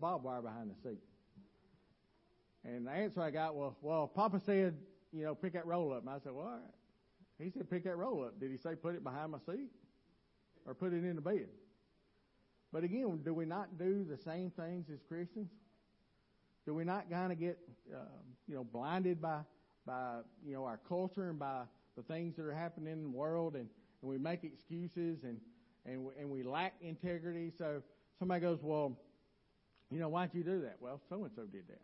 barbed wire behind the seat. And the answer I got was, well, Papa said, you know, pick that roll up. And I said, well, all right. He said, pick that roll up. Did he say put it behind my seat or put it in the bed? But again, do we not do the same things as Christians? Do we not kind of get, uh, you know, blinded by, by, you know, our culture and by the things that are happening in the world and, and we make excuses and, and, we, and we lack integrity? So somebody goes, well, you know, why'd you do that? Well, so and so did that.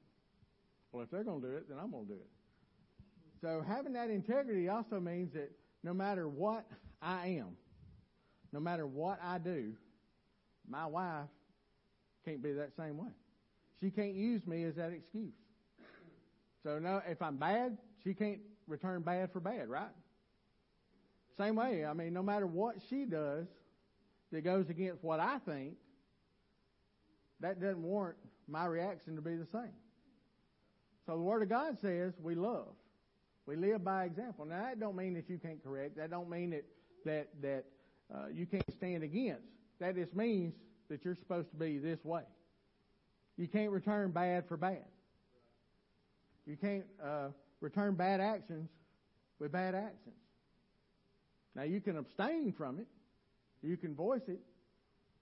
Well, if they're going to do it, then I'm going to do it. So having that integrity also means that no matter what I am, no matter what I do, my wife can't be that same way. She can't use me as that excuse. So no, if I'm bad, she can't return bad for bad, right? Same way. I mean, no matter what she does that goes against what I think, that doesn't warrant my reaction to be the same. So the Word of God says we love. We live by example. Now that don't mean that you can't correct. That don't mean that that that uh, you can't stand against. That just means that you're supposed to be this way. You can't return bad for bad. You can't uh, return bad actions with bad actions. Now you can abstain from it. You can voice it,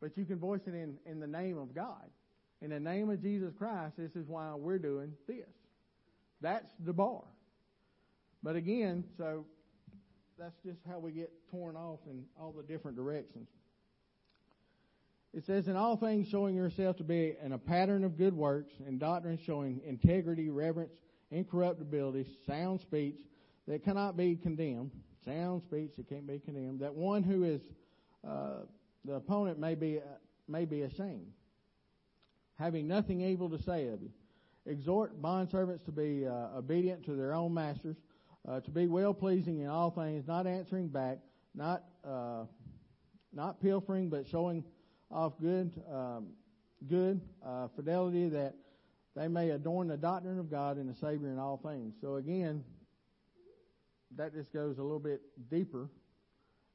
but you can voice it in, in the name of God. In the name of Jesus Christ, this is why we're doing this. That's the bar. But again, so that's just how we get torn off in all the different directions. It says, in all things showing yourself to be in a pattern of good works, and doctrine showing integrity, reverence, incorruptibility, sound speech that cannot be condemned, sound speech that can't be condemned, that one who is uh, the opponent may be may be ashamed, having nothing evil to say of you. Exhort bondservants to be uh, obedient to their own masters, uh, to be well pleasing in all things, not answering back, not uh, not pilfering, but showing off good um, good uh, fidelity that they may adorn the doctrine of God and the Savior in all things. So again, that just goes a little bit deeper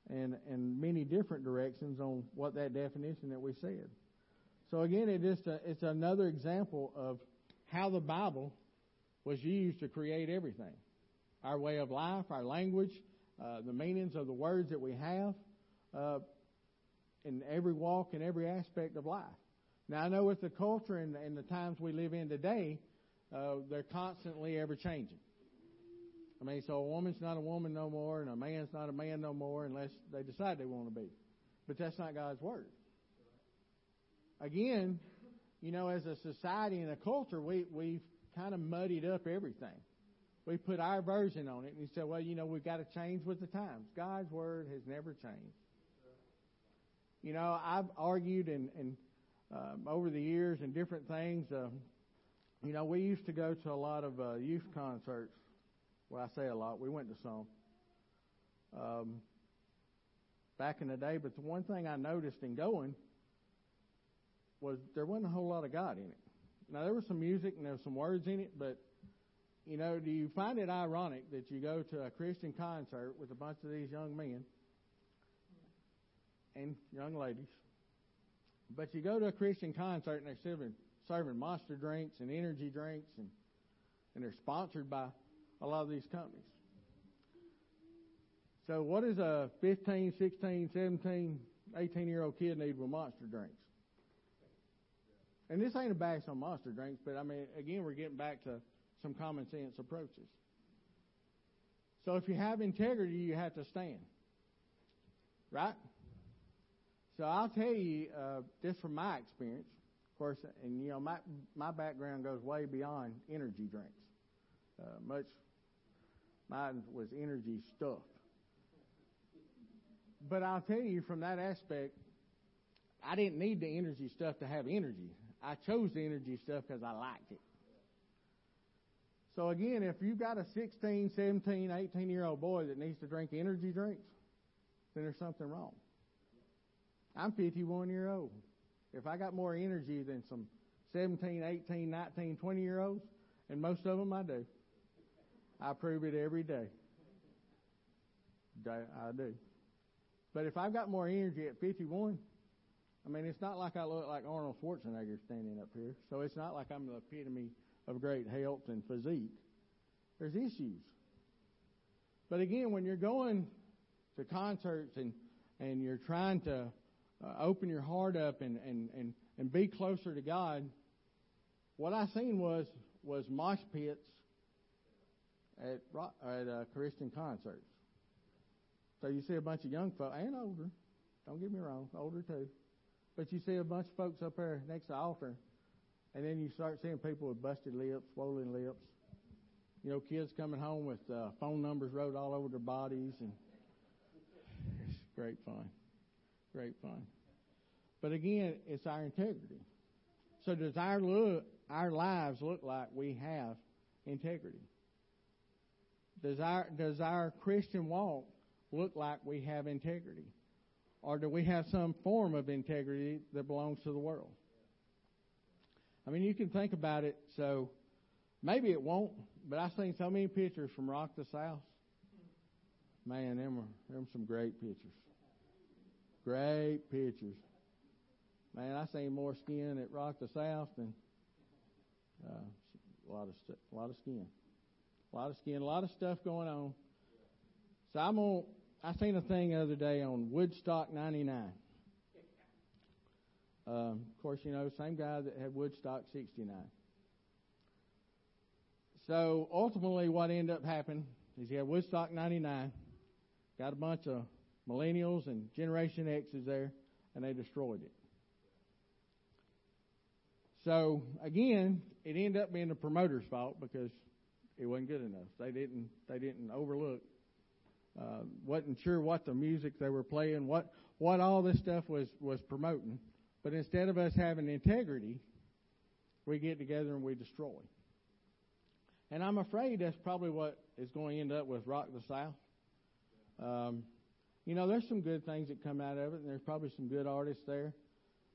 and in many different directions on what that definition that we said. So again, it just a, it's another example of how the Bible was used to create everything. Our way of life, our language, uh, the meanings of the words that we have, uh, in every walk and every aspect of life. Now I know with the culture and, and the times we live in today, uh, they're constantly ever changing. I mean, so a woman's not a woman no more, and a man's not a man no more unless they decide they want to be. But that's not God's word. Again, you know, as a society and a culture, we we've kind of muddied up everything. We put our version on it, and he said, "Well, you know, we've got to change with the times." God's word has never changed. You know, I've argued and, and um, over the years and different things. Uh, you know, we used to go to a lot of uh, youth concerts. Well, I say a lot. We went to some um, back in the day. But the one thing I noticed in going was there wasn't a whole lot of God in it. Now there was some music and there was some words in it, but you know, do you find it ironic that you go to a Christian concert with a bunch of these young men and young ladies, but you go to a Christian concert and they're serving, serving monster drinks and energy drinks and, and they're sponsored by a lot of these companies. So what does a 15, 16, 17, 18 year old kid need with monster drinks? And this ain't a bash on monster drinks, but I mean, again, we're getting back to some common sense approaches. So if you have integrity, you have to stand. Right? So I'll tell you, uh, just from my experience, of course, and you know, my my background goes way beyond energy drinks. Uh, much, mine was energy stuff. But I'll tell you, from that aspect, I didn't need the energy stuff to have energy. I chose the energy stuff because I liked it. So again, if you've got a 16, 17, 18 year old boy that needs to drink energy drinks, then there's something wrong. I'm 51 year old. If I got more energy than some 17, 18, 19, 20 year olds, and most of them I do, I prove it every day. I do. But if I've got more energy at 51, I mean, it's not like I look like Arnold Schwarzenegger standing up here, so it's not like I'm the epitome of great health and physique. There's issues. But again, when you're going to concerts and, and you're trying to uh, open your heart up and, and, and, and be closer to God, what I seen was was mosh pits at at uh, Christian concerts. So you see a bunch of young folk and older. Don't get me wrong, older too. But you see a bunch of folks up there next to the altar, and then you start seeing people with busted lips, swollen lips. You know, kids coming home with uh, phone numbers wrote all over their bodies, and it's great fun, great fun. But again, it's our integrity. So does our look, our lives look like we have integrity? Does our does our Christian walk look like we have integrity? Or do we have some form of integrity that belongs to the world? I mean, you can think about it. So maybe it won't, but I've seen so many pictures from Rock the South. Man, them are them some great pictures. Great pictures. Man, I seen more skin at Rock the South than uh, a lot of st- a lot of skin, a lot of skin, a lot of stuff going on. So I'm gonna I seen a thing the other day on Woodstock 99. Um, of course, you know, same guy that had Woodstock 69. So ultimately, what ended up happening is you had Woodstock 99, got a bunch of millennials and Generation X's there, and they destroyed it. So again, it ended up being the promoter's fault because it wasn't good enough. They didn't they didn't overlook uh, wasn't sure what the music they were playing, what what all this stuff was was promoting. But instead of us having integrity, we get together and we destroy. And I'm afraid that's probably what is going to end up with Rock the South. Um, you know, there's some good things that come out of it, and there's probably some good artists there.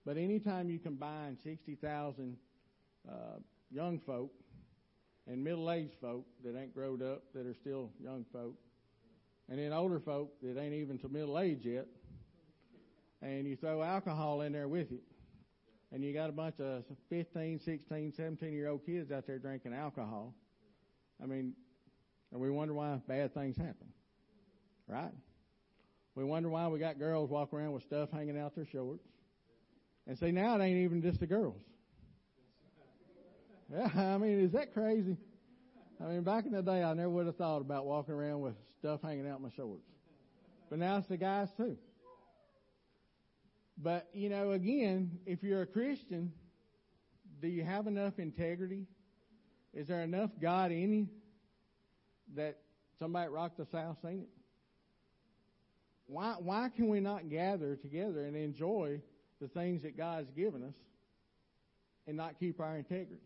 But anytime you combine 60,000 uh, young folk and middle-aged folk that ain't growed up, that are still young folk, and then older folk that ain't even to middle age yet, and you throw alcohol in there with it, and you got a bunch of 15, 16, 17 year old kids out there drinking alcohol. I mean, and we wonder why bad things happen, right? We wonder why we got girls walking around with stuff hanging out their shorts. And see, now it ain't even just the girls. Yeah, I mean, is that crazy? I mean, back in the day, I never would have thought about walking around with stuff hanging out my shorts. But now it's the guys too. But, you know, again, if you're a Christian, do you have enough integrity? Is there enough God in you that somebody at Rock the South seen it? Why, why can we not gather together and enjoy the things that God's given us and not keep our integrity?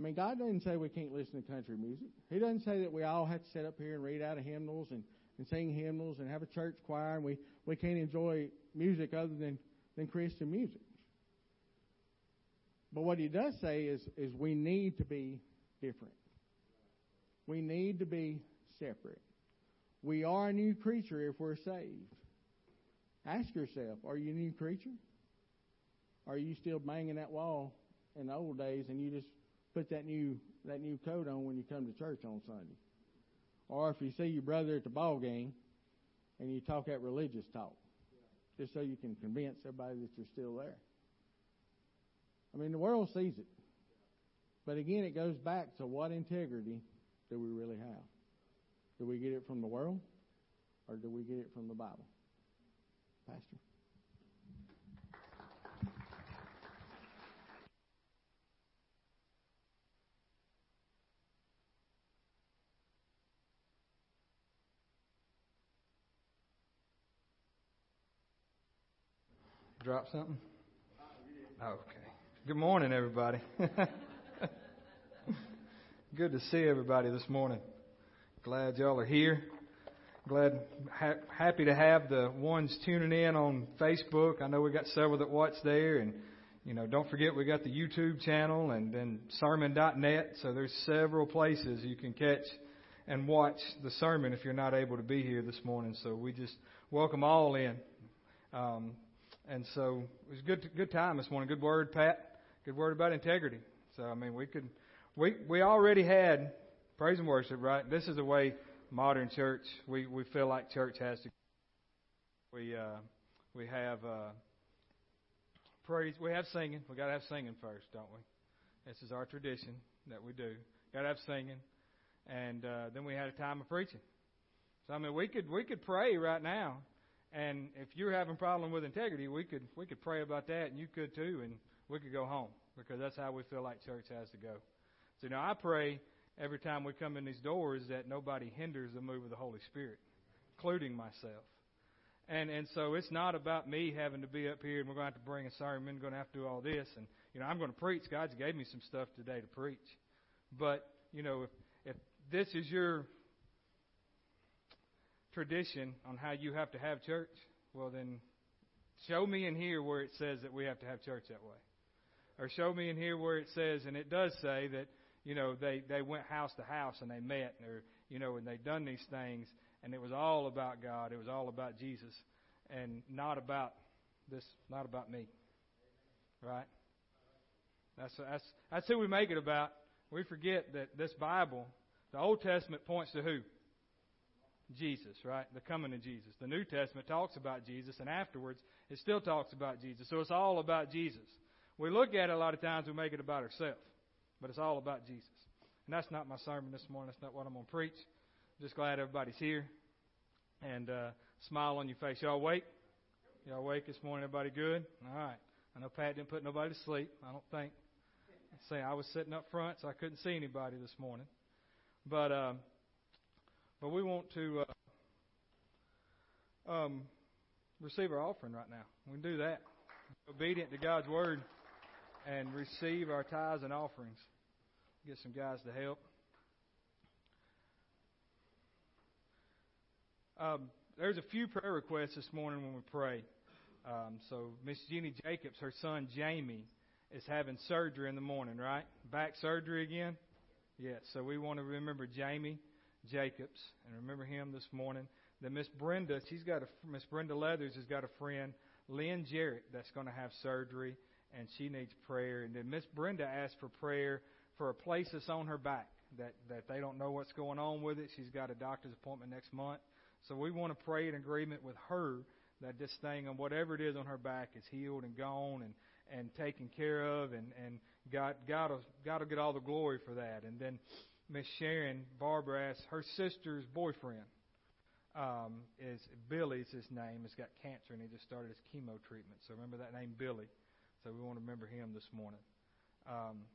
I mean, God doesn't say we can't listen to country music. He doesn't say that we all have to sit up here and read out of hymnals and, and sing hymnals and have a church choir and we, we can't enjoy music other than, than Christian music. But what he does say is, is we need to be different. We need to be separate. We are a new creature if we're saved. Ask yourself, are you a new creature? Are you still banging that wall in the old days and you just put that new that new coat on when you come to church on Sunday. Or if you see your brother at the ball game and you talk that religious talk, just so you can convince everybody that you're still there. I mean, the world sees it. But again, it goes back to what integrity do we really have? Do we get it from the world or do we get it from the Bible? Pastor? Drop something? Okay. Good morning, everybody. Good to see everybody this morning. Glad y'all are here. Glad, ha- happy to have the ones tuning in on Facebook. I know we got several that watch there, and you know, don't forget we got the YouTube channel and then sermon.net. So there's several places you can catch and watch the sermon if you're not able to be here this morning. So we just welcome all in Um, and so it was a good, good time this morning. Good word, Pat. Good word about integrity. So, I mean, we could, we, we already had praise and worship, right? This is the way modern church, we, we feel like church has to. We, uh, we have, uh, praise, we have singing. We gotta have singing first, don't we? This is our tradition that we do. Gotta have singing. And, uh, then we had a time of preaching. So, I mean, we could, we could pray right now. And if you're having a problem with integrity, we could, we could pray about that and you could too and we could go home because that's how we feel like church has to go. So now I pray every time we come in these doors that nobody hinders the move of the Holy Spirit, including myself. And and so it's not about me having to be up here and we're going to have to bring a sermon, going to have to do all this. And you know, I'm going to preach. God's gave me some stuff today to preach. But you know, if if this is your tradition on how you have to have church, well then show me in here where it says that we have to have church that way. Or show me in here where it says, and it does say that, you know, they, they went house to house and they met, or, you know, and they done these things, and it was all about God. It was all about Jesus, and not about this, not about me. Right? That's, that's, that's who we make it about. We forget that this Bible, the Old Testament points to who? Jesus, right? The coming of Jesus. The New Testament talks about Jesus, and afterwards, it still talks about Jesus. So it's all about Jesus. We look at it a lot of times, we make it about ourselves, but it's all about Jesus. And that's not my sermon this morning. That's not what I'm going to preach. Just glad everybody's here. And uh, smile on your face. Y'all awake? Y'all awake this morning? Everybody good? All right. I know Pat didn't put nobody to sleep. I don't think. Say I was sitting up front, so I couldn't see anybody this morning. But um, but we want to uh, um, receive our offering right now. We can do that. Obedient to God's word and receive our tithes and offerings. Get some guys to help. Um, there's a few prayer requests this morning when we pray. Um, so Miss Jenny Jacobs, her son Jamie, is having surgery in the morning, right? Back surgery again. Yes. So we want to remember Jamie Jacobs and remember him this morning. Then Miss Brenda, she's got a Miss Brenda Leathers has got a friend, Lynn Jarrett, that's going to have surgery and she needs prayer. And then Miss Brenda asked for prayer for a place that's on her back that that they don't know what's going on with it. She's got a doctor's appointment next month, so we want to pray in agreement with her that this thing and whatever it is on her back is healed and gone and and taken care of, and and God God God will get all the glory for that. And then Miss Sharon Barbara asked her sister's boyfriend um, is Billy's his name has got cancer and he just started his chemo treatment. So remember that name Billy. So we want to remember him this morning. Um,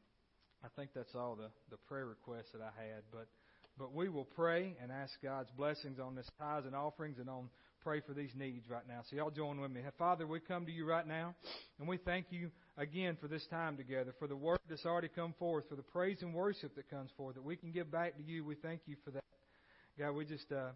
I think that's all the, the prayer requests that I had. But but we will pray and ask God's blessings on this tithes and offerings and on pray for these needs right now. So y'all join with me. Father, we come to you right now and we thank you again for this time together, for the word that's already come forth, for the praise and worship that comes forth, that we can give back to you. We thank you for that. God, we just uh,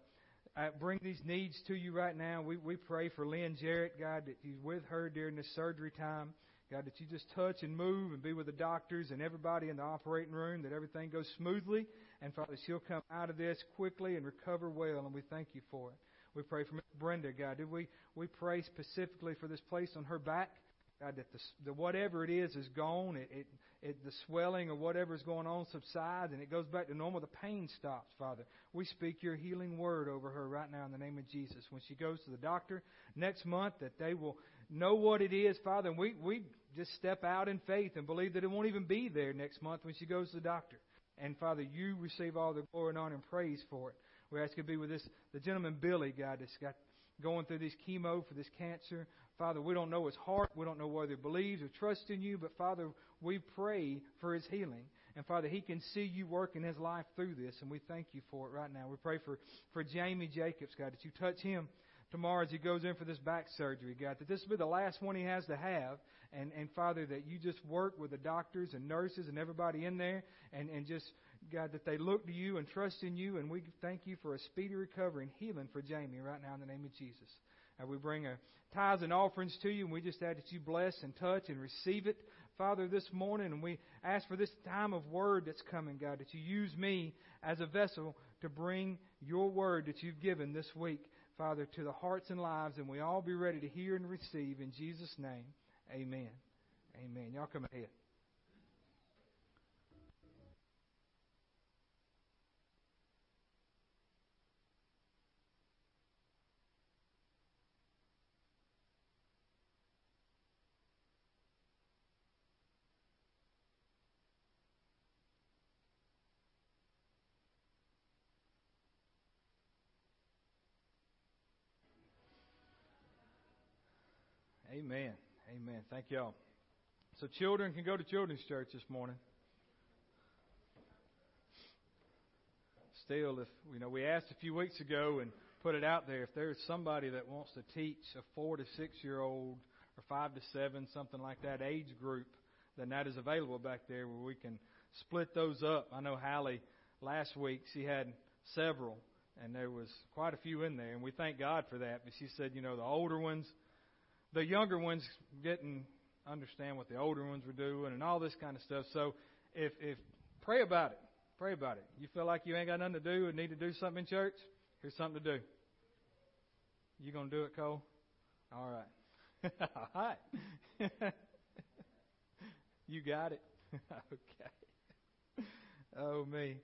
bring these needs to you right now. We, we pray for Lynn Jarrett, God, that you're with her during this surgery time. God, that you just touch and move and be with the doctors and everybody in the operating room, that everything goes smoothly. And Father, she'll come out of this quickly and recover well, and we thank you for it. We pray for Brenda, God. Did we, we pray specifically for this place on her back? God, that the, the whatever it is is gone. It, it, it, the swelling or whatever is going on subsides and it goes back to normal. The pain stops, Father. We speak your healing word over her right now in the name of Jesus. When she goes to the doctor next month, that they will know what it is, Father. And we, we just step out in faith and believe that it won't even be there next month when she goes to the doctor. And Father, you receive all the glory and honor and praise for it. We ask you to be with this, the gentleman Billy, God, that's got going through this chemo for this cancer. Father, we don't know his heart. We don't know whether he believes or trusts in you, but Father, we pray for his healing. And Father, he can see you work in his life through this, and we thank you for it right now. We pray for, for Jamie Jacobs, God, that you touch him tomorrow as he goes in for this back surgery, God, that this will be the last one he has to have. And, and Father, that you just work with the doctors and nurses and everybody in there and, and just, God, that they look to you and trust in you. And we thank you for a speedy recovery and healing for Jamie right now in the name of Jesus. And we bring our tithes and offerings to you, and we just ask that you bless and touch and receive it, Father, this morning. And we ask for this time of word that's coming, God, that you use me as a vessel to bring your word that you've given this week. Father, to the hearts and lives, and we all be ready to hear and receive. In Jesus' name, amen. Amen. Y'all come ahead. Amen. Amen. Thank y'all. So children can go to children's church this morning. Still, if you know, we asked a few weeks ago and put it out there. If there's somebody that wants to teach a four to six year old or five to seven, something like that age group, then that is available back there where we can split those up. I know Hallie last week she had several, and there was quite a few in there, and we thank God for that. But she said, you know, the older ones the younger ones didn't understand what the older ones were doing and all this kind of stuff. So if if pray about it. Pray about it. You feel like you ain't got nothing to do and need to do something in church? Here's something to do. You gonna do it, Cole? All right. all right. you got it. okay. Oh me.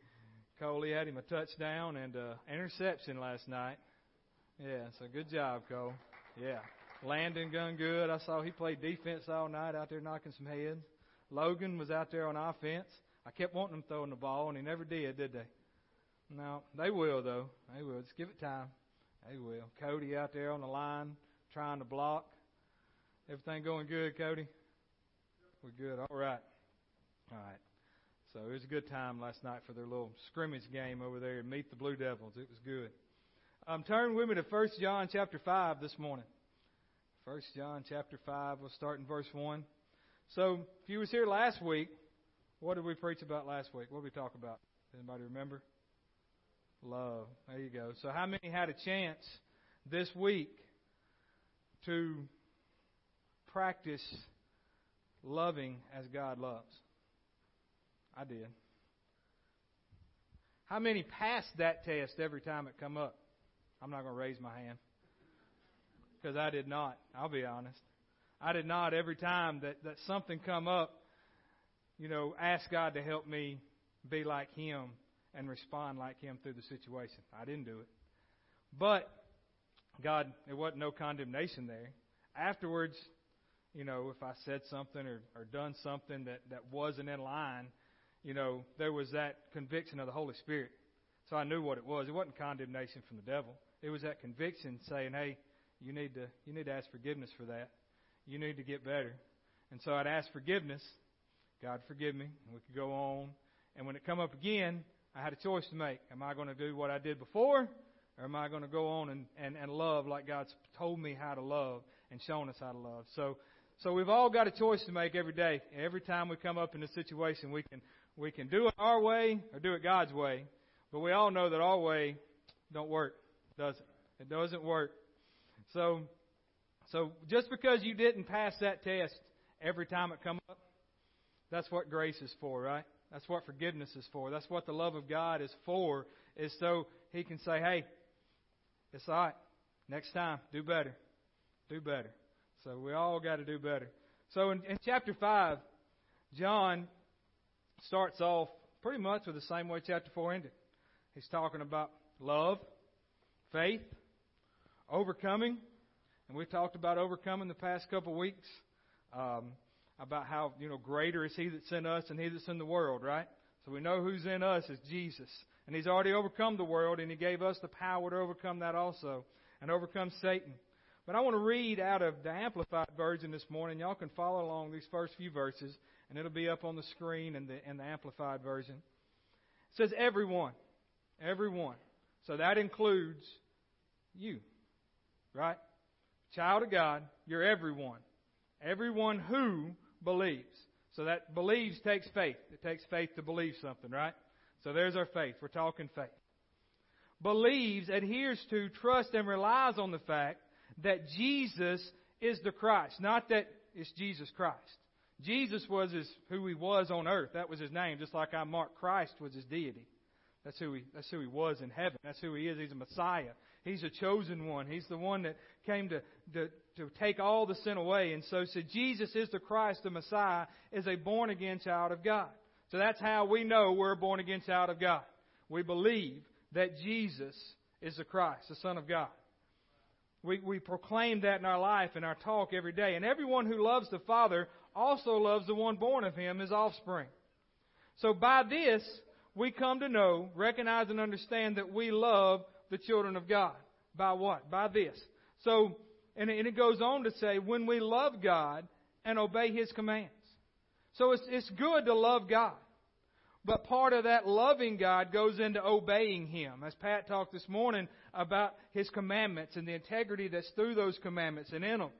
Cole, he had him a touchdown and uh interception last night. Yeah, so good job, Cole. Yeah. Landon gun good. I saw he played defense all night out there knocking some heads. Logan was out there on offense. I kept wanting him throwing the ball, and he never did, did they? No, they will though. They will. Just give it time. They will. Cody out there on the line trying to block. Everything going good, Cody? We're good. All right. All right. So it was a good time last night for their little scrimmage game over there meet the Blue Devils. It was good. Um, turn with me to First John chapter five this morning. First John chapter five. We'll start in verse one. So, if you was here last week, what did we preach about last week? What did we talk about? Anybody remember? Love. There you go. So, how many had a chance this week to practice loving as God loves? I did. How many passed that test every time it come up? I'm not going to raise my hand because I did not. I'll be honest. I did not every time that, that something come up, you know, ask God to help me be like Him and respond like Him through the situation. I didn't do it. But God, there wasn't no condemnation there. Afterwards, you know, if I said something or, or done something that, that wasn't in line, you know, there was that conviction of the Holy Spirit. So I knew what it was. It wasn't condemnation from the devil. It was that conviction saying, hey, you need to you need to ask forgiveness for that. You need to get better. And so I'd ask forgiveness. God forgive me. And we could go on. And when it come up again, I had a choice to make. Am I going to do what I did before? Or am I going to go on and, and, and love like God's told me how to love and shown us how to love? So so we've all got a choice to make every day. Every time we come up in a situation, we can we can do it our way or do it God's way. But we all know that our way don't work, does it? It doesn't work. So, so just because you didn't pass that test every time it come up, that's what grace is for, right? That's what forgiveness is for. That's what the love of God is for, is so He can say, hey, it's all right. Next time, do better. Do better. So we all got to do better. So in, in chapter 5, John starts off pretty much with the same way chapter 4 ended. He's talking about love, faith, overcoming, and we've talked about overcoming the past couple weeks. Um, about how you know greater is He that's in us and He that's in the world, right? So we know who's in us is Jesus, and He's already overcome the world, and He gave us the power to overcome that also, and overcome Satan. But I want to read out of the Amplified version this morning. Y'all can follow along these first few verses, and it'll be up on the screen in the in the Amplified version. It says everyone, everyone. So that includes you right? Child of God, you're everyone. Everyone who believes. So that believes takes faith. It takes faith to believe something, right? So there's our faith. We're talking faith. Believes, adheres to, trusts, and relies on the fact that Jesus is the Christ. Not that it's Jesus Christ. Jesus was his, who he was on earth. That was his name, just like I mark Christ was his deity. That's who he, that's who he was in heaven. That's who he is. He's a Messiah. He's a chosen one. He's the one that came to, to, to take all the sin away. And so said Jesus is the Christ, the Messiah, is a born again child of God. So that's how we know we're a born again child of God. We believe that Jesus is the Christ, the Son of God. We, we proclaim that in our life, and our talk every day. And everyone who loves the Father also loves the one born of him, his offspring. So by this, we come to know, recognize, and understand that we love the children of God. By what? By this. So, and it goes on to say, when we love God and obey His commands. So it's, it's good to love God. But part of that loving God goes into obeying Him. As Pat talked this morning about His commandments and the integrity that's through those commandments and in them.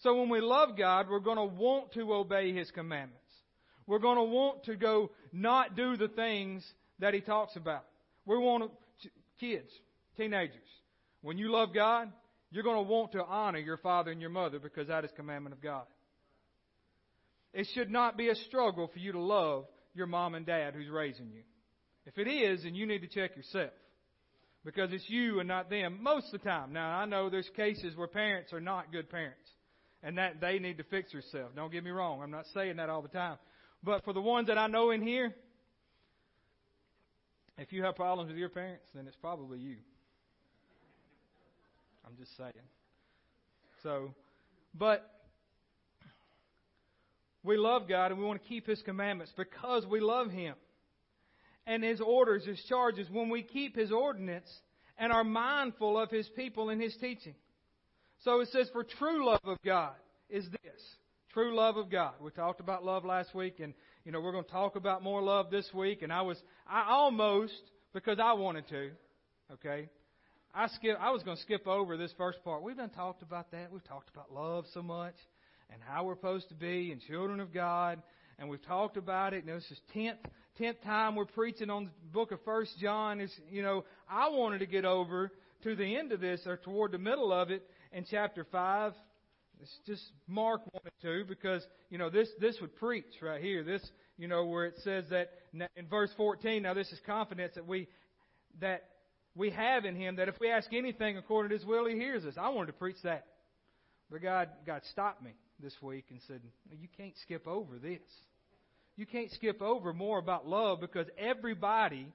So when we love God, we're going to want to obey His commandments. We're going to want to go not do the things that He talks about. We want to, kids, teenagers, when you love God, you're going to want to honor your father and your mother because that is commandment of God. It should not be a struggle for you to love your mom and dad who's raising you. If it is, then you need to check yourself. Because it's you and not them most of the time. Now, I know there's cases where parents are not good parents. And that they need to fix themselves. Don't get me wrong. I'm not saying that all the time. But for the ones that I know in here, if you have problems with your parents, then it's probably you. I'm just saying. So, but we love God and we want to keep His commandments because we love Him. And His orders, His charges, when we keep His ordinance and are mindful of His people and His teaching. So it says, for true love of God is this. True love of God. We talked about love last week and, you know, we're going to talk about more love this week. And I was, I almost, because I wanted to, okay, I skip, I was going to skip over this first part. We've done talked about that. We've talked about love so much and how we're supposed to be and children of God. And we've talked about it. You know, this is tenth tenth time we're preaching on the book of First John. Is you know, I wanted to get over to the end of this or toward the middle of it in chapter five. It's just Mark wanted to because you know this this would preach right here. This you know where it says that in verse 14. Now this is confidence that we that we have in Him that if we ask anything according to His will, He hears us. I wanted to preach that. But God, God stopped me this week and said, You can't skip over this. You can't skip over more about love because everybody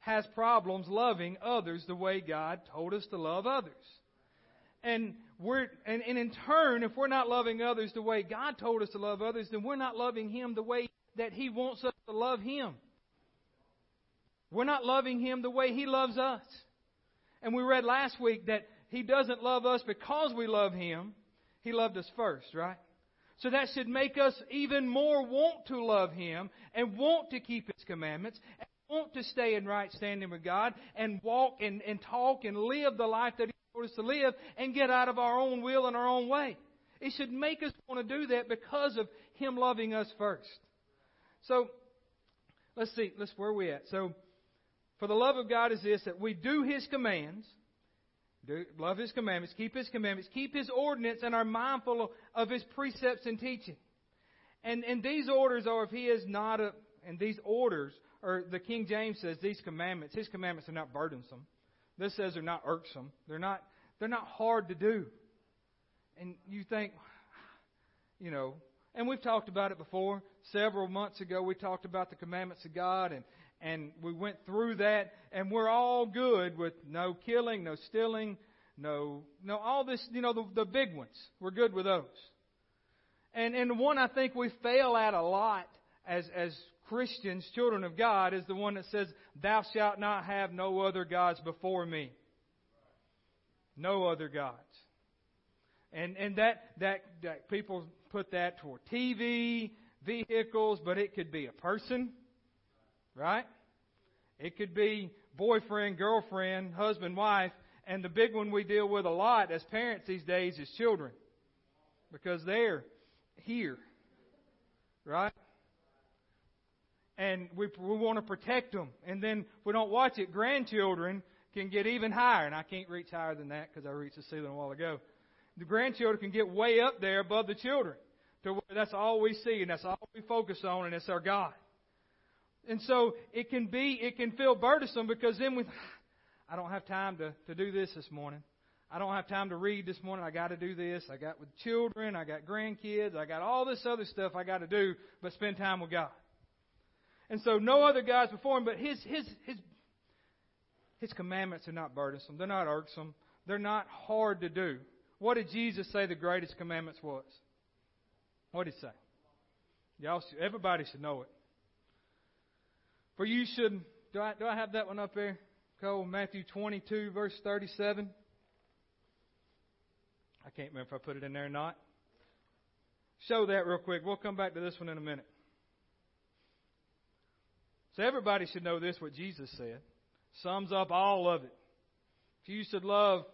has problems loving others the way God told us to love others. And we're and, and in turn, if we're not loving others the way God told us to love others, then we're not loving Him the way that He wants us to love Him. We're not loving Him the way He loves us. And we read last week that He doesn't love us because we love Him. He loved us first, right? So that should make us even more want to love Him and want to keep His commandments and want to stay in right standing with God and walk and, and talk and live the life that He told us to live and get out of our own will and our own way. It should make us want to do that because of Him loving us first. So, let's see, let's where are we at? So, for the love of God is this that we do His commands, do, love His commandments, keep His commandments, keep His ordinance, and are mindful of His precepts and teaching. And, and these orders are if He is not a, and these orders, or the King James says these commandments, His commandments are not burdensome. This says they're not irksome. They're not, they're not hard to do. And you think, you know, and we've talked about it before. Several months ago, we talked about the commandments of God, and and we went through that, and we're all good with no killing, no stealing, no, no, all this, you know, the, the big ones. We're good with those. And, and the one I think we fail at a lot as, as Christians, children of God, is the one that says, Thou shalt not have no other gods before me. No other gods. And, and that, that, that people put that toward TV, vehicles, but it could be a person right? It could be boyfriend, girlfriend, husband, wife, and the big one we deal with a lot as parents these days is children. Because they're here. Right? And we, we want to protect them. And then if we don't watch it, grandchildren can get even higher. And I can't reach higher than that because I reached the ceiling a while ago. The grandchildren can get way up there above the children. To where that's all we see and that's all we focus on and it's our God. And so it can be, it can feel burdensome because then we, I don't have time to, to do this this morning. I don't have time to read this morning. I got to do this. I got with children. I got grandkids. I got all this other stuff I got to do, but spend time with God. And so no other gods before him, but his his his his commandments are not burdensome. They're not irksome. They're not hard to do. What did Jesus say the greatest commandments was? What did he say? Y'all, everybody should know it. For you should. Do I do I have that one up there? Cole, Matthew 22, verse 37. I can't remember if I put it in there or not. Show that real quick. We'll come back to this one in a minute. So everybody should know this, what Jesus said. Sums up all of it. If You should love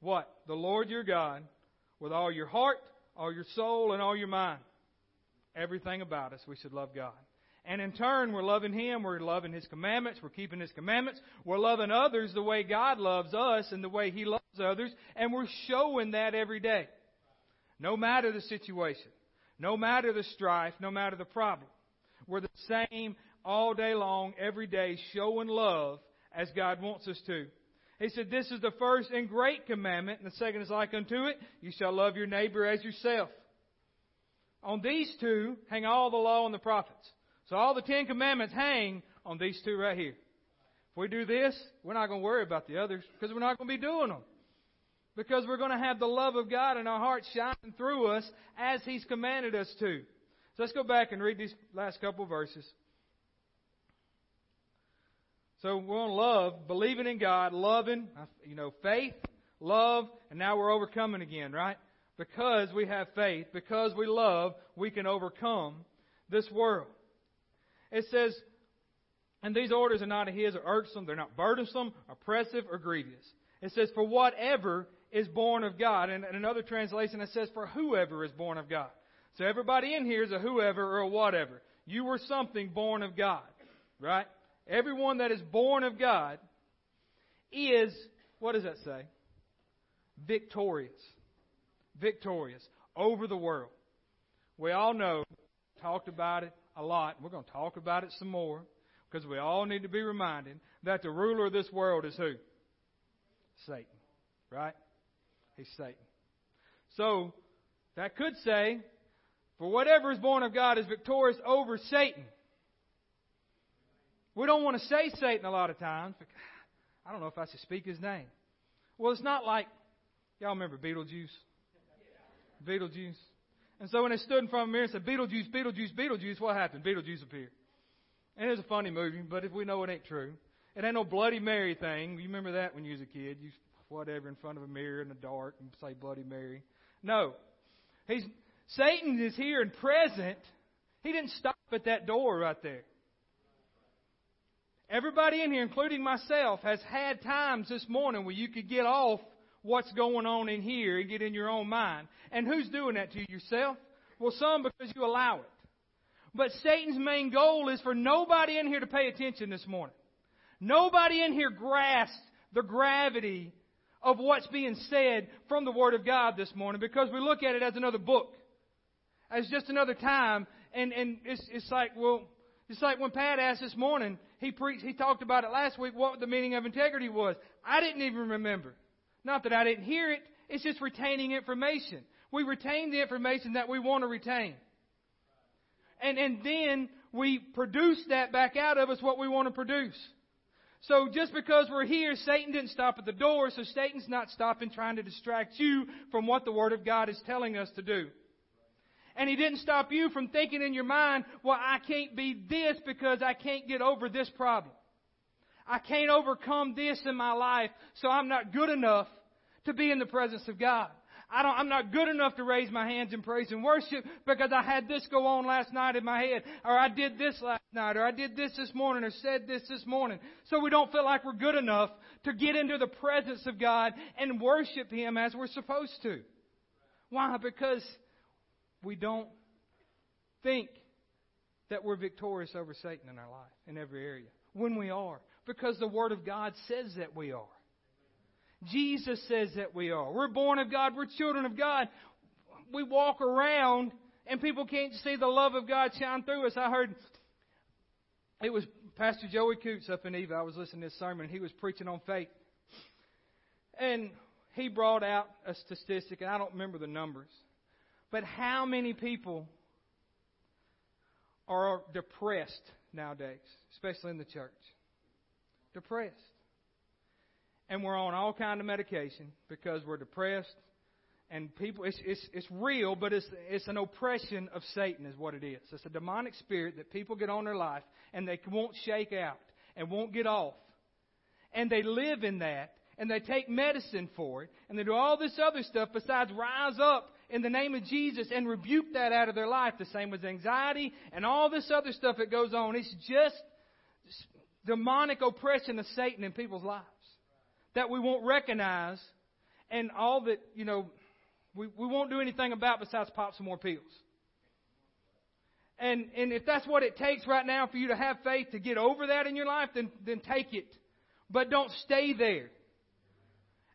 what? The Lord your God with all your heart, all your soul, and all your mind. Everything about us, we should love God. And in turn, we're loving Him, we're loving His commandments, we're keeping His commandments, we're loving others the way God loves us and the way He loves others, and we're showing that every day. No matter the situation, no matter the strife, no matter the problem. We're the same all day long, every day, showing love as God wants us to. He said, This is the first and great commandment, and the second is like unto it you shall love your neighbor as yourself. On these two hang all the law and the prophets. So all the Ten Commandments hang on these two right here. If we do this, we're not going to worry about the others because we're not going to be doing them. Because we're going to have the love of God in our hearts shining through us as He's commanded us to. So let's go back and read these last couple verses. So we're on love, believing in God, loving, you know, faith, love, and now we're overcoming again, right? Because we have faith, because we love, we can overcome this world. It says, and these orders are not of his or irksome, they're not burdensome, oppressive, or grievous. It says, for whatever is born of God. And another translation, it says, for whoever is born of God. So everybody in here is a whoever or a whatever. You were something born of God, right? Everyone that is born of God is, what does that say? Victorious. Victorious over the world. We all know, talked about it a lot. We're going to talk about it some more because we all need to be reminded that the ruler of this world is who? Satan. Right? He's Satan. So, that could say, for whatever is born of God is victorious over Satan. We don't want to say Satan a lot of times. I don't know if I should speak his name. Well, it's not like, y'all remember Beetlejuice? Beetlejuice. And so when they stood in front of the mirror and said, Beetlejuice, Beetlejuice, Beetlejuice, what happened? Beetlejuice appeared. And it's a funny movie, but if we know it ain't true. It ain't no Bloody Mary thing. You remember that when you was a kid? You whatever in front of a mirror in the dark and say Bloody Mary. No. He's Satan is here and present. He didn't stop at that door right there. Everybody in here, including myself, has had times this morning where you could get off what's going on in here and get in your own mind. And who's doing that to you? Yourself? Well, some because you allow it. But Satan's main goal is for nobody in here to pay attention this morning. Nobody in here grasps the gravity of what's being said from the Word of God this morning because we look at it as another book, as just another time. And, and it's, it's like, well, it's like when Pat asked this morning, he preached, he talked about it last week, what the meaning of integrity was. I didn't even remember. Not that I didn't hear it, it's just retaining information. We retain the information that we want to retain. And, and then we produce that back out of us what we want to produce. So just because we're here, Satan didn't stop at the door, so Satan's not stopping trying to distract you from what the Word of God is telling us to do. And he didn't stop you from thinking in your mind, well, I can't be this because I can't get over this problem. I can't overcome this in my life, so I'm not good enough to be in the presence of God. I don't, I'm not good enough to raise my hands in praise and worship because I had this go on last night in my head, or I did this last night, or I did this this morning, or said this this morning. So we don't feel like we're good enough to get into the presence of God and worship Him as we're supposed to. Why? Because we don't think that we're victorious over Satan in our life, in every area. When we are. Because the Word of God says that we are. Jesus says that we are. We're born of God. We're children of God. We walk around and people can't see the love of God shine through us. I heard it was Pastor Joey Coots up in Eva. I was listening to his sermon. He was preaching on faith. And he brought out a statistic, and I don't remember the numbers, but how many people are depressed nowadays, especially in the church? Depressed. And we're on all kind of medication because we're depressed. And people, it's, it's, it's real, but it's, it's an oppression of Satan, is what it is. It's a demonic spirit that people get on their life and they won't shake out and won't get off. And they live in that and they take medicine for it and they do all this other stuff besides rise up in the name of Jesus and rebuke that out of their life. The same with anxiety and all this other stuff that goes on. It's just demonic oppression of Satan in people's lives that we won't recognize and all that, you know, we, we won't do anything about besides pop some more pills. And, and if that's what it takes right now for you to have faith to get over that in your life, then, then take it. But don't stay there.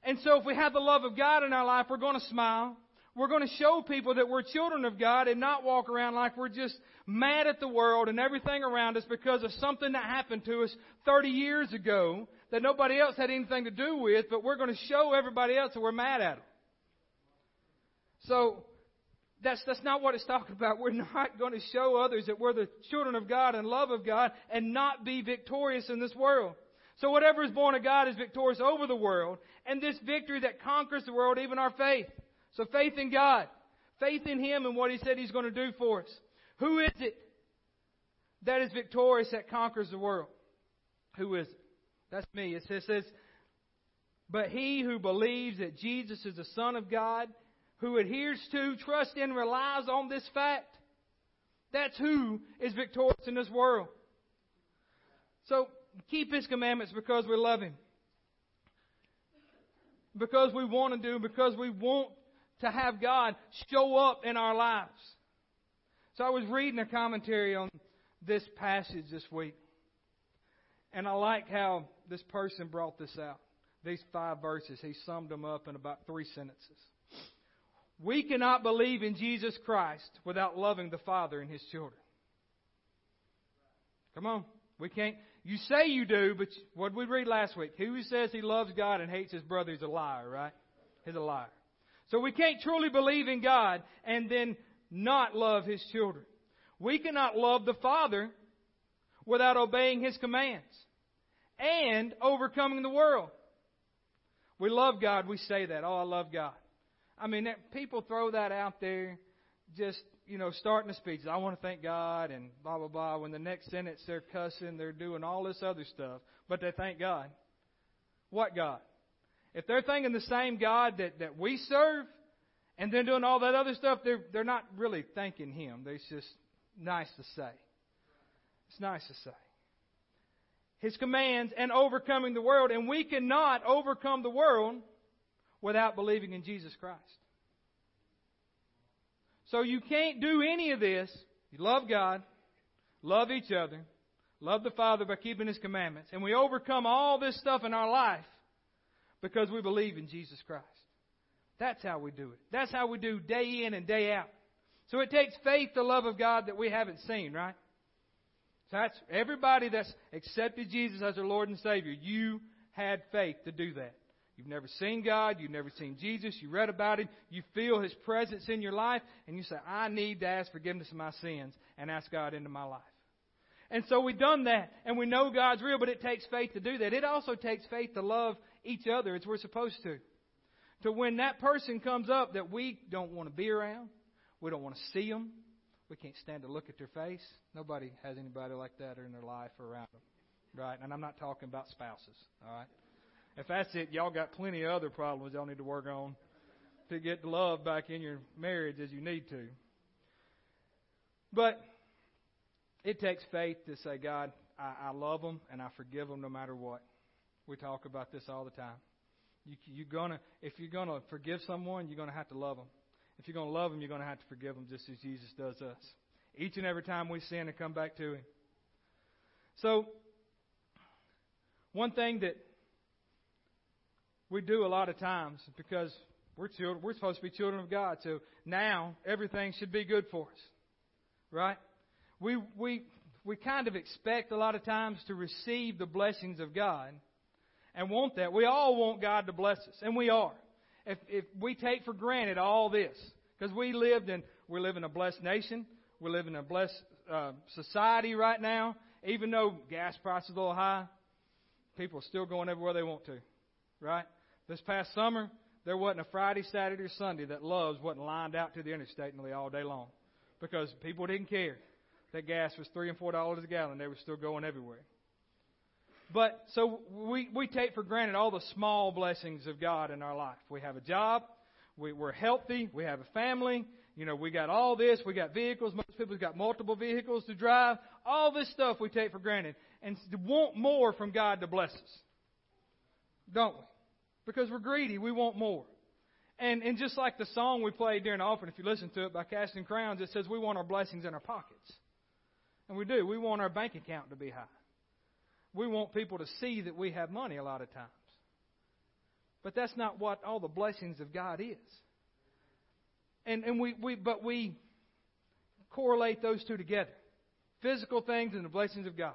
And so if we have the love of God in our life, we're going to smile. We're going to show people that we're children of God and not walk around like we're just mad at the world and everything around us because of something that happened to us 30 years ago that nobody else had anything to do with, but we're going to show everybody else that we're mad at them. So, that's, that's not what it's talking about. We're not going to show others that we're the children of God and love of God and not be victorious in this world. So whatever is born of God is victorious over the world. And this victory that conquers the world, even our faith. So faith in God. Faith in Him and what He said He's going to do for us. Who is it that is victorious that conquers the world? Who is it? That's me. It says, says, but he who believes that Jesus is the Son of God, who adheres to, trusts in, relies on this fact, that's who is victorious in this world. So keep his commandments because we love him. Because we want to do, because we want to have God show up in our lives. So I was reading a commentary on this passage this week. And I like how this person brought this out. These five verses, he summed them up in about three sentences. We cannot believe in Jesus Christ without loving the Father and His children. Come on. We can't. You say you do, but what did we read last week? Who says he loves God and hates his brother is a liar, right? He's a liar. So we can't truly believe in God and then not love his children. We cannot love the Father without obeying his commands and overcoming the world. We love God, we say that. Oh, I love God. I mean, people throw that out there just, you know, starting a speech. I want to thank God and blah, blah, blah. When the next sentence they're cussing, they're doing all this other stuff, but they thank God. What God? If they're thanking the same God that, that we serve and then doing all that other stuff, they're, they're not really thanking Him. It's just nice to say. It's nice to say. His commands and overcoming the world. And we cannot overcome the world without believing in Jesus Christ. So you can't do any of this. You love God, love each other, love the Father by keeping His commandments. And we overcome all this stuff in our life because we believe in Jesus Christ. That's how we do it. That's how we do day in and day out. So it takes faith, the love of God that we haven't seen, right? So that's everybody that's accepted Jesus as their Lord and Savior. You had faith to do that. You've never seen God. You've never seen Jesus. You read about Him. You feel His presence in your life. And you say, I need to ask forgiveness of my sins and ask God into my life. And so we've done that. And we know God's real, but it takes faith to do that. It also takes faith to love each other as we're supposed to. To when that person comes up that we don't want to be around, we don't want to see them, we can't stand to look at their face. Nobody has anybody like that in their life or around them. Right? And I'm not talking about spouses. All right? If that's it, y'all got plenty of other problems y'all need to work on to get the love back in your marriage as you need to. But it takes faith to say, God, I, I love them and I forgive them no matter what. We talk about this all the time. You, you're gonna, if you're gonna forgive someone, you're gonna have to love them. If you're going to love them, you're going to have to forgive them, just as Jesus does us. Each and every time we sin and come back to Him. So, one thing that we do a lot of times because we're children, we're supposed to be children of God. So now everything should be good for us, right? We we we kind of expect a lot of times to receive the blessings of God, and want that. We all want God to bless us, and we are. If, if we take for granted all this, because we lived in, we live in a blessed nation, we live in a blessed uh, society right now. Even though gas prices are a little high, people are still going everywhere they want to, right? This past summer, there wasn't a Friday, Saturday, or Sunday that Love's wasn't lined out to the interstate nearly all day long, because people didn't care that gas was three and four dollars a gallon. They were still going everywhere. But so we, we take for granted all the small blessings of God in our life. We have a job, we, we're healthy, we have a family, you know, we got all this, we got vehicles, most people got multiple vehicles to drive. All this stuff we take for granted and want more from God to bless us. Don't we? Because we're greedy, we want more. And, and just like the song we played during the offering, if you listen to it by Casting Crowns, it says we want our blessings in our pockets. And we do. We want our bank account to be high. We want people to see that we have money a lot of times. But that's not what all the blessings of God is. And, and we, we, but we correlate those two together physical things and the blessings of God.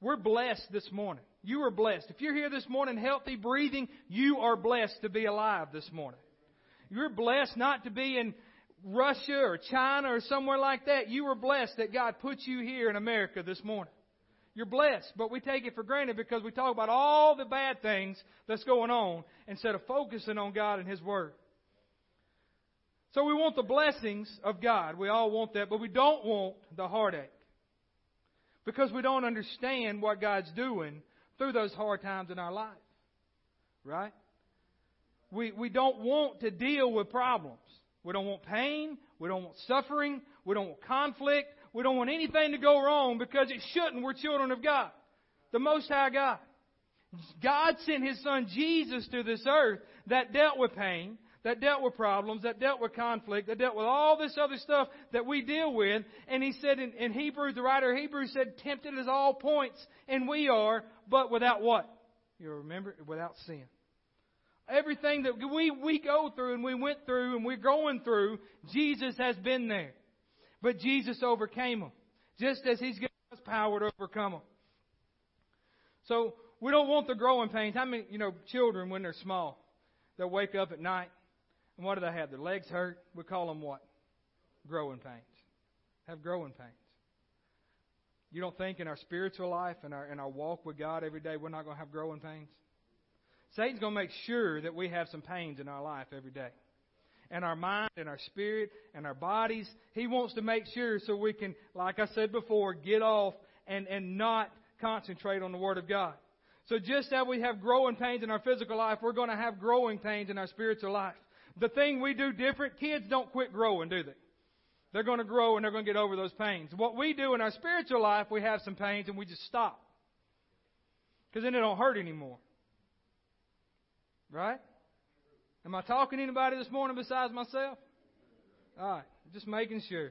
We're blessed this morning. You are blessed. If you're here this morning healthy, breathing, you are blessed to be alive this morning. You're blessed not to be in Russia or China or somewhere like that. You are blessed that God put you here in America this morning. You're blessed, but we take it for granted because we talk about all the bad things that's going on instead of focusing on God and His Word. So we want the blessings of God. We all want that, but we don't want the heartache. Because we don't understand what God's doing through those hard times in our life. Right? We, we don't want to deal with problems. We don't want pain. We don't want suffering. We don't want conflict. We don't want anything to go wrong because it shouldn't. We're children of God, the Most High God. God sent His Son Jesus to this earth that dealt with pain, that dealt with problems, that dealt with conflict, that dealt with all this other stuff that we deal with. And He said in, in Hebrews, the writer of Hebrews said, tempted as all points, and we are, but without what? You remember? Without sin. Everything that we, we go through and we went through and we're going through, Jesus has been there. But Jesus overcame them, just as He's given us power to overcome them. So we don't want the growing pains. How many, you know, children when they're small, they'll wake up at night, and what do they have? Their legs hurt. We call them what? Growing pains. Have growing pains. You don't think in our spiritual life and our in our walk with God every day we're not going to have growing pains? Satan's going to make sure that we have some pains in our life every day and our mind and our spirit and our bodies. He wants to make sure so we can, like I said before, get off and, and not concentrate on the Word of God. So just as we have growing pains in our physical life, we're going to have growing pains in our spiritual life. The thing we do different, kids don't quit growing, do they? They're going to grow and they're going to get over those pains. What we do in our spiritual life, we have some pains and we just stop. Because then it don't hurt anymore. Right? Am I talking to anybody this morning besides myself? All right, just making sure.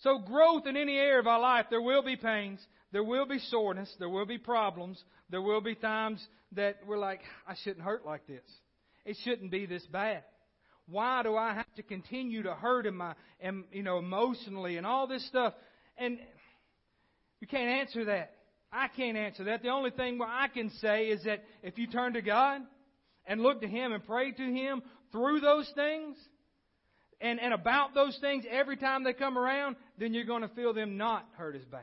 So, growth in any area of our life, there will be pains, there will be soreness, there will be problems, there will be times that we're like, I shouldn't hurt like this. It shouldn't be this bad. Why do I have to continue to hurt in my, you know, emotionally and all this stuff? And you can't answer that. I can't answer that. The only thing I can say is that if you turn to God, and look to Him and pray to Him through those things and, and about those things every time they come around, then you're going to feel them not hurt as bad.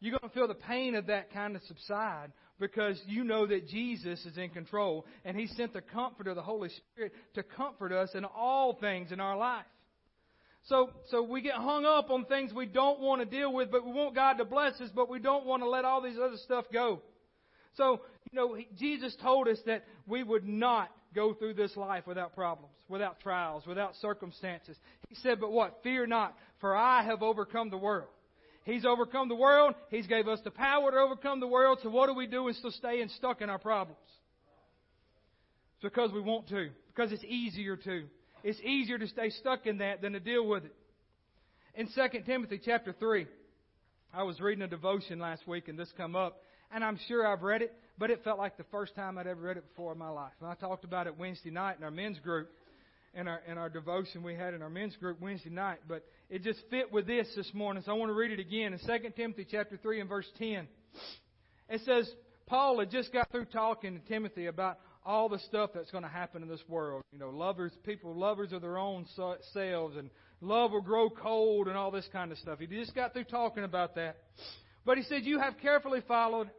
You're going to feel the pain of that kind of subside because you know that Jesus is in control and He sent the Comforter, the Holy Spirit, to comfort us in all things in our life. So, so we get hung up on things we don't want to deal with, but we want God to bless us, but we don't want to let all these other stuff go. So, know, Jesus told us that we would not go through this life without problems, without trials, without circumstances. He said, but what? Fear not, for I have overcome the world. He's overcome the world. He's gave us the power to overcome the world. So what do we do instead of staying stuck in our problems? It's because we want to. Because it's easier to. It's easier to stay stuck in that than to deal with it. In 2 Timothy chapter 3, I was reading a devotion last week and this come up and I'm sure I've read it, but it felt like the first time I'd ever read it before in my life. And I talked about it Wednesday night in our men's group, in our in our devotion we had in our men's group Wednesday night. But it just fit with this this morning, so I want to read it again in 2 Timothy chapter three and verse ten. it says Paul had just got through talking to Timothy about all the stuff that's going to happen in this world. You know, lovers, people, lovers of their own selves, and love will grow cold, and all this kind of stuff. He just got through talking about that. But he said, "You have carefully followed,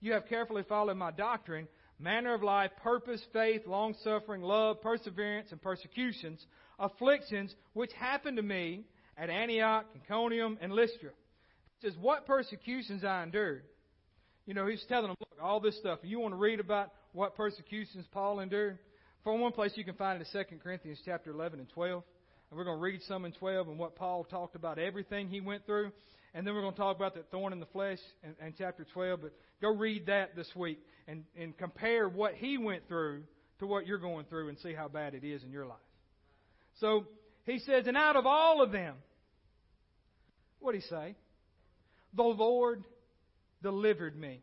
you have carefully followed my doctrine, manner of life, purpose, faith, long suffering, love, perseverance, and persecutions, afflictions, which happened to me at Antioch, Iconium, and Lystra." He says, "What persecutions I endured." You know, he's telling them, look, all this stuff. You want to read about what persecutions Paul endured? For one place you can find it in 2 Corinthians chapter 11 and 12. And we're going to read some in 12 and what Paul talked about everything he went through. And then we're going to talk about that thorn in the flesh in, in chapter 12. But go read that this week and, and compare what he went through to what you're going through and see how bad it is in your life. So he says, and out of all of them, what did he say? The Lord delivered me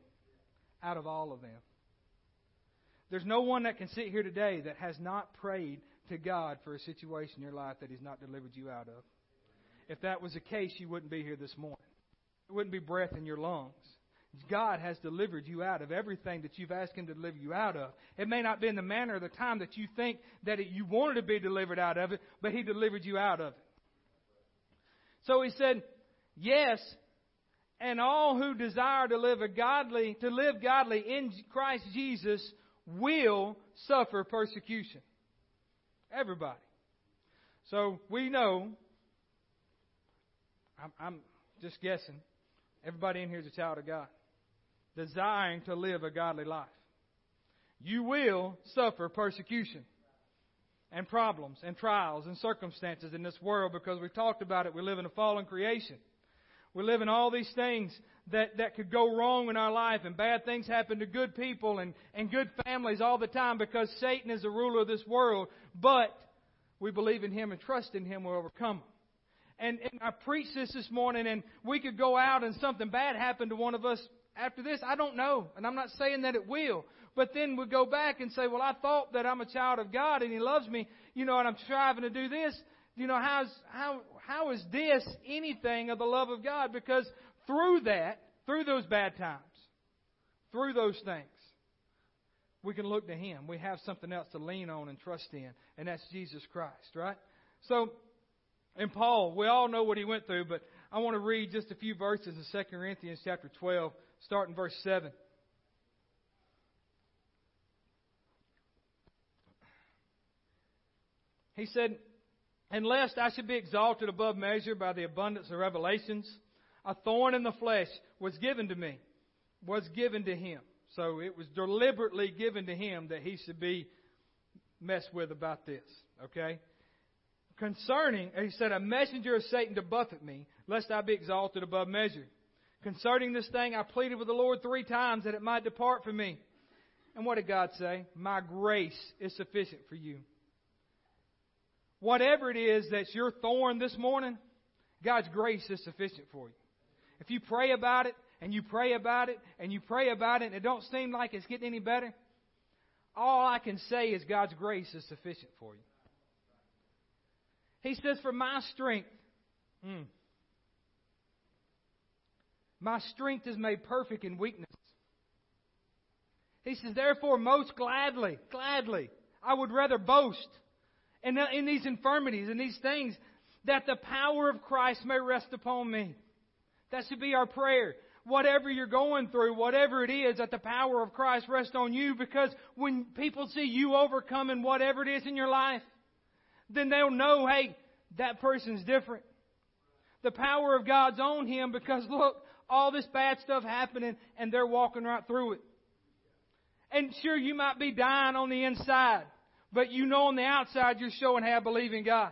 out of all of them. There's no one that can sit here today that has not prayed to God for a situation in your life that He's not delivered you out of. If that was the case, you wouldn't be here this morning. It wouldn't be breath in your lungs. God has delivered you out of everything that you've asked Him to deliver you out of. It may not be in the manner or the time that you think that it, you wanted to be delivered out of it, but He delivered you out of it. So He said, Yes, and all who desire to live a godly, to live godly in Christ Jesus will suffer persecution. Everybody. So we know, I'm, I'm just guessing, everybody in here is a child of God, desiring to live a godly life. You will suffer persecution and problems and trials and circumstances in this world because we've talked about it. We live in a fallen creation. We live in all these things that, that could go wrong in our life, and bad things happen to good people and, and good families all the time because Satan is the ruler of this world. But we believe in Him and trust in Him, we'll overcome them. And, and I preached this this morning, and we could go out and something bad happen to one of us after this. I don't know, and I'm not saying that it will. But then we go back and say, well, I thought that I'm a child of God and He loves me, you know, and I'm striving to do this you know, how's, how, how is this anything of the love of God? Because through that, through those bad times, through those things, we can look to Him. We have something else to lean on and trust in, and that's Jesus Christ, right? So, in Paul, we all know what he went through, but I want to read just a few verses in 2 Corinthians chapter 12, starting verse 7. He said, and lest I should be exalted above measure by the abundance of revelations, a thorn in the flesh was given to me, was given to him. So it was deliberately given to him that he should be messed with about this. Okay? Concerning, he said, a messenger of Satan to buffet me, lest I be exalted above measure. Concerning this thing, I pleaded with the Lord three times that it might depart from me. And what did God say? My grace is sufficient for you whatever it is that's your thorn this morning, God's grace is sufficient for you. If you pray about it and you pray about it and you pray about it and it don't seem like it's getting any better, all I can say is God's grace is sufficient for you. He says, For my strength, mm, my strength is made perfect in weakness. He says, Therefore, most gladly, gladly, I would rather boast and in these infirmities and these things, that the power of Christ may rest upon me. That should be our prayer. Whatever you're going through, whatever it is, that the power of Christ rest on you because when people see you overcoming whatever it is in your life, then they'll know, hey, that person's different. The power of God's on him because look, all this bad stuff happening and they're walking right through it. And sure, you might be dying on the inside. But you know on the outside you're showing how I believe in God.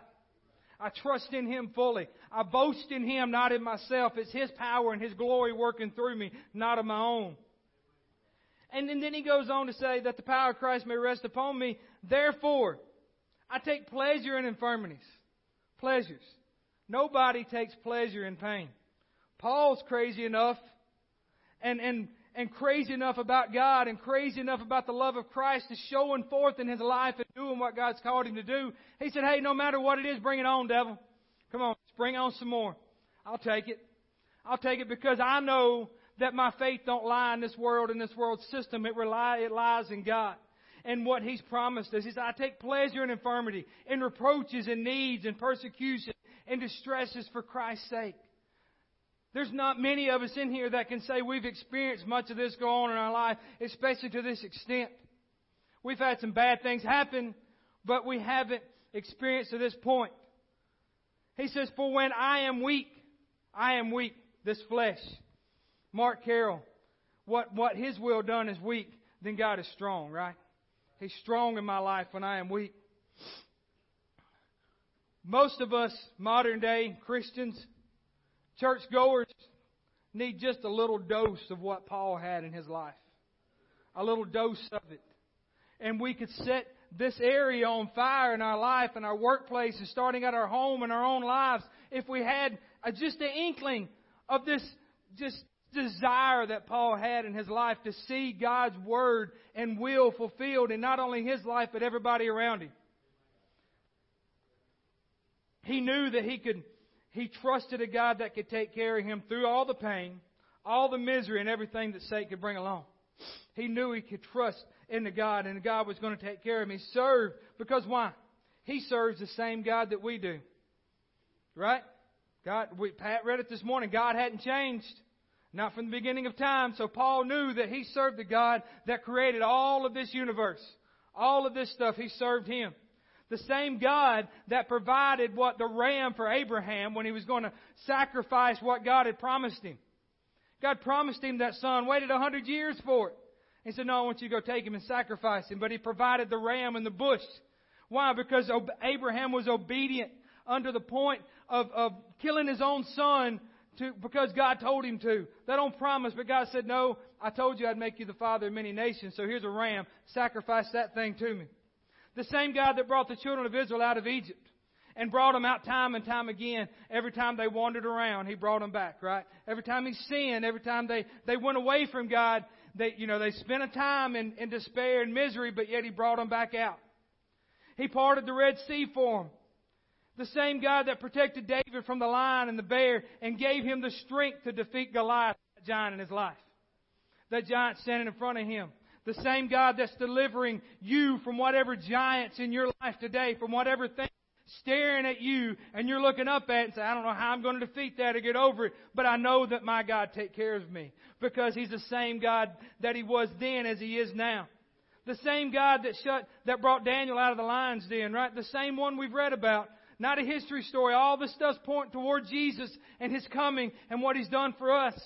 I trust in Him fully. I boast in Him, not in myself. It's His power and His glory working through me, not of my own. And then he goes on to say that the power of Christ may rest upon me. Therefore, I take pleasure in infirmities. Pleasures. Nobody takes pleasure in pain. Paul's crazy enough and, and and crazy enough about God and crazy enough about the love of Christ is showing forth in his life and doing what God's called him to do. He said, Hey, no matter what it is, bring it on, devil. Come on, bring on some more. I'll take it. I'll take it because I know that my faith don't lie in this world, in this world system. It rely, it lies in God. And what He's promised us He is I take pleasure in infirmity, in reproaches, in needs, in persecution, in distresses for Christ's sake. There's not many of us in here that can say we've experienced much of this go on in our life, especially to this extent. We've had some bad things happen, but we haven't experienced to this point. He says, For when I am weak, I am weak, this flesh. Mark Carroll, what, what his will done is weak, then God is strong, right? He's strong in my life when I am weak. Most of us, modern day Christians, churchgoers, need just a little dose of what Paul had in his life. A little dose of it. And we could set this area on fire in our life and our workplace and starting at our home and our own lives if we had a, just an inkling of this just desire that Paul had in his life to see God's word and will fulfilled in not only his life but everybody around him. He knew that he could, he trusted a God that could take care of him through all the pain, all the misery and everything that Satan could bring along. He knew he could trust in the God and God was going to take care of him. He served because why? He serves the same God that we do. Right? God, we, Pat read it this morning. God hadn't changed. Not from the beginning of time. So Paul knew that he served the God that created all of this universe. All of this stuff, he served him. The same God that provided what the ram for Abraham when he was going to sacrifice what God had promised him. God promised him that son, waited a hundred years for it. He said, No, I want you to go take him and sacrifice him. But he provided the ram in the bush. Why? Because Abraham was obedient under the point of, of killing his own son to, because God told him to. That don't promise, but God said, No, I told you I'd make you the father of many nations, so here's a ram. Sacrifice that thing to me. The same God that brought the children of Israel out of Egypt and brought them out time and time again. Every time they wandered around, He brought them back, right? Every time He sinned, every time they, they went away from God, they, you know, they spent a time in, in despair and misery, but yet He brought them back out. He parted the Red Sea for them. The same God that protected David from the lion and the bear and gave him the strength to defeat Goliath, that giant in his life. That giant standing in front of him. The same God that's delivering you from whatever giants in your life today, from whatever thing staring at you and you're looking up at and say, I don't know how I'm going to defeat that or get over it, but I know that my God take care of me because He's the same God that He was then as He is now. The same God that shut, that brought Daniel out of the lion's den, right? The same one we've read about. Not a history story. All this does point toward Jesus and His coming and what He's done for us.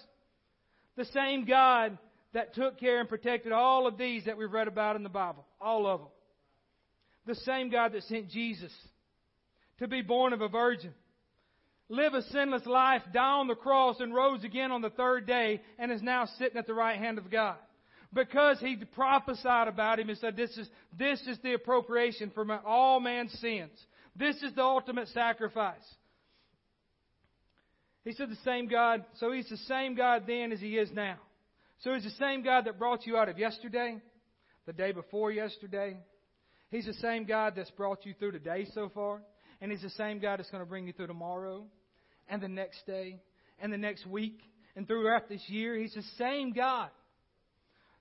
The same God that took care and protected all of these that we've read about in the Bible. All of them. The same God that sent Jesus to be born of a virgin, live a sinless life, die on the cross, and rose again on the third day, and is now sitting at the right hand of God. Because he prophesied about him and said, This is, this is the appropriation for my, all man's sins. This is the ultimate sacrifice. He said the same God, so he's the same God then as he is now. So he's the same God that brought you out of yesterday, the day before yesterday. He's the same God that's brought you through today so far. And He's the same God that's going to bring you through tomorrow and the next day and the next week and throughout this year. He's the same God.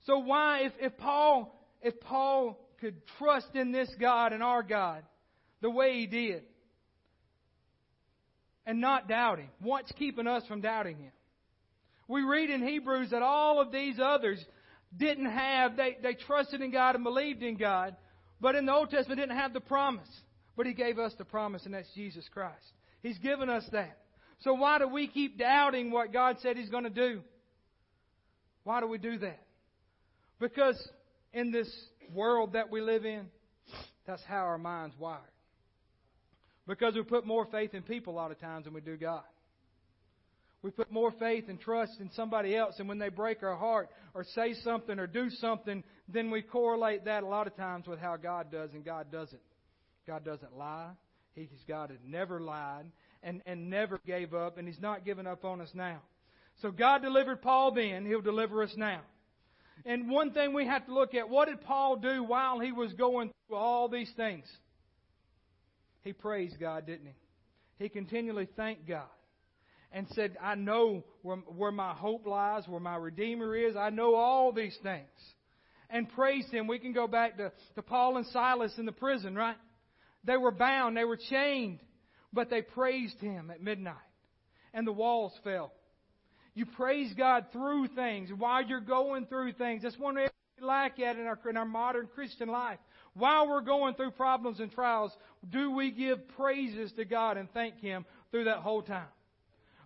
So why, if, if Paul, if Paul could trust in this God and our God the way he did and not doubt him, what's keeping us from doubting him? We read in Hebrews that all of these others didn't have, they, they trusted in God and believed in God, but in the Old Testament didn't have the promise. But He gave us the promise, and that's Jesus Christ. He's given us that. So why do we keep doubting what God said He's going to do? Why do we do that? Because in this world that we live in, that's how our mind's wired. Because we put more faith in people a lot of times than we do God. We put more faith and trust in somebody else, and when they break our heart or say something or do something, then we correlate that a lot of times with how God does, and God doesn't. God doesn't lie. He's God that never lied and, and never gave up, and He's not giving up on us now. So God delivered Paul then, He'll deliver us now. And one thing we have to look at, what did Paul do while he was going through all these things? He praised God, didn't he? He continually thanked God. and said, I know where, where my hope lies, where my Redeemer is. I know all these things. And praised Him. We can go back to, to Paul and Silas in the prison, right? They were bound, they were chained, but they praised Him at midnight. And the walls fell. You praise God through things while you're going through things. That's one area we lack at in our, in our modern Christian life. While we're going through problems and trials, do we give praises to God and thank Him through that whole time?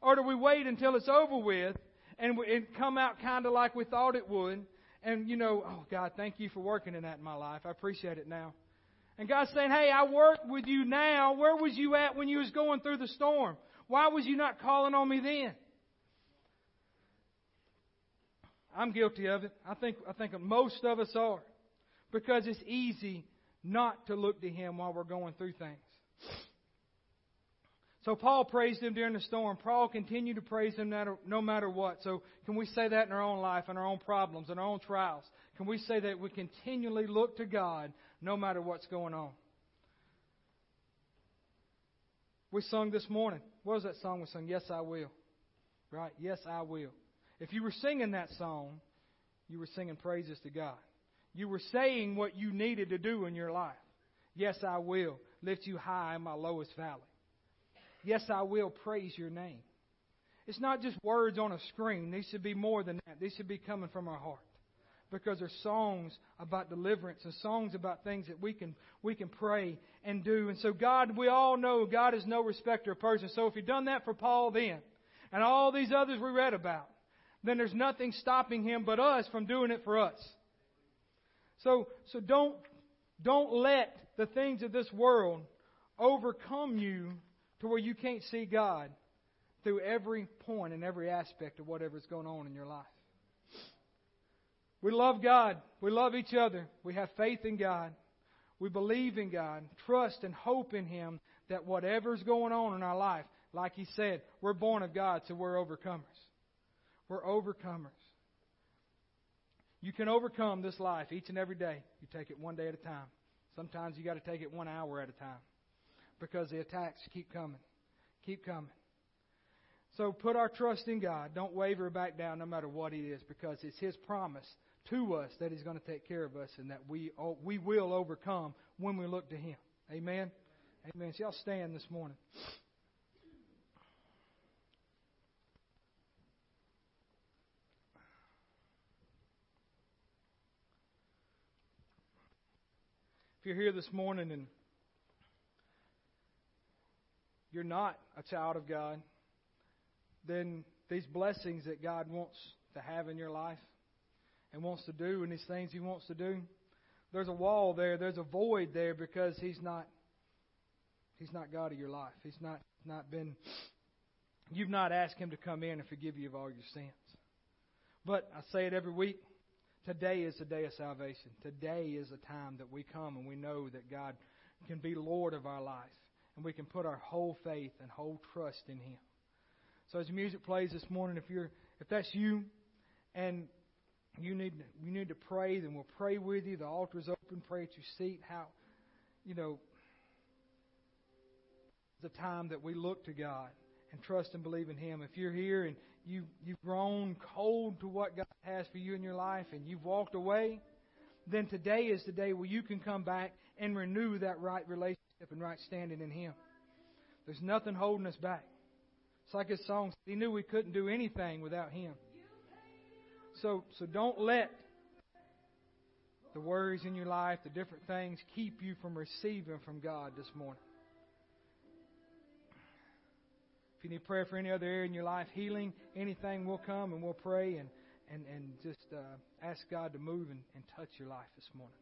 Or do we wait until it's over with and, and come out kind of like we thought it would? And, you know, oh, God, thank you for working in that in my life. I appreciate it now. And God's saying, hey, I work with you now. Where was you at when you was going through the storm? Why was you not calling on me then? I'm guilty of it. I think, I think most of us are. Because it's easy not to look to Him while we're going through things. So Paul praised him during the storm. Paul continued to praise him no matter what. So can we say that in our own life, in our own problems, in our own trials? Can we say that we continually look to God no matter what's going on? We sung this morning. What was that song we sung? Yes, I will. Right? Yes, I will. If you were singing that song, you were singing praises to God. You were saying what you needed to do in your life. Yes, I will lift you high in my lowest valley. Yes, I will praise your name. It's not just words on a screen. These should be more than that. These should be coming from our heart. Because they're songs about deliverance and songs about things that we can we can pray and do. And so God, we all know God is no respecter of persons. So if He done that for Paul then, and all these others we read about, then there's nothing stopping him but us from doing it for us. So so don't don't let the things of this world overcome you to where you can't see God through every point and every aspect of whatever's going on in your life. We love God. We love each other. We have faith in God. We believe in God, trust and hope in Him that whatever's going on in our life, like He said, we're born of God, so we're overcomers. We're overcomers. You can overcome this life each and every day. You take it one day at a time. Sometimes you got to take it one hour at a time because the attacks keep coming. Keep coming. So put our trust in God. Don't waver back down no matter what it is because it's His promise to us that He's going to take care of us and that we, oh, we will overcome when we look to Him. Amen? Amen. So y'all stand this morning. You're here this morning and you're not a child of God, then these blessings that God wants to have in your life and wants to do and these things He wants to do, there's a wall there, there's a void there because He's not He's not God of your life. He's not not been you've not asked Him to come in and forgive you of all your sins. But I say it every week. Today is the day of salvation. Today is the time that we come and we know that God can be Lord of our life and we can put our whole faith and whole trust in Him. So as the music plays this morning, if you're if that's you, and you need you need to pray, then we'll pray with you. The altar is open. Pray at your seat. How, you know, the time that we look to God and trust and believe in Him. If you're here and you you've grown cold to what God has for you in your life, and you've walked away, then today is the day where you can come back and renew that right relationship and right standing in Him. There's nothing holding us back. It's like his song. He knew we couldn't do anything without Him. So, so don't let the worries in your life, the different things, keep you from receiving from God this morning. If you need prayer for any other area in your life, healing, anything, we'll come and we'll pray and, and, and just uh, ask God to move and, and touch your life this morning.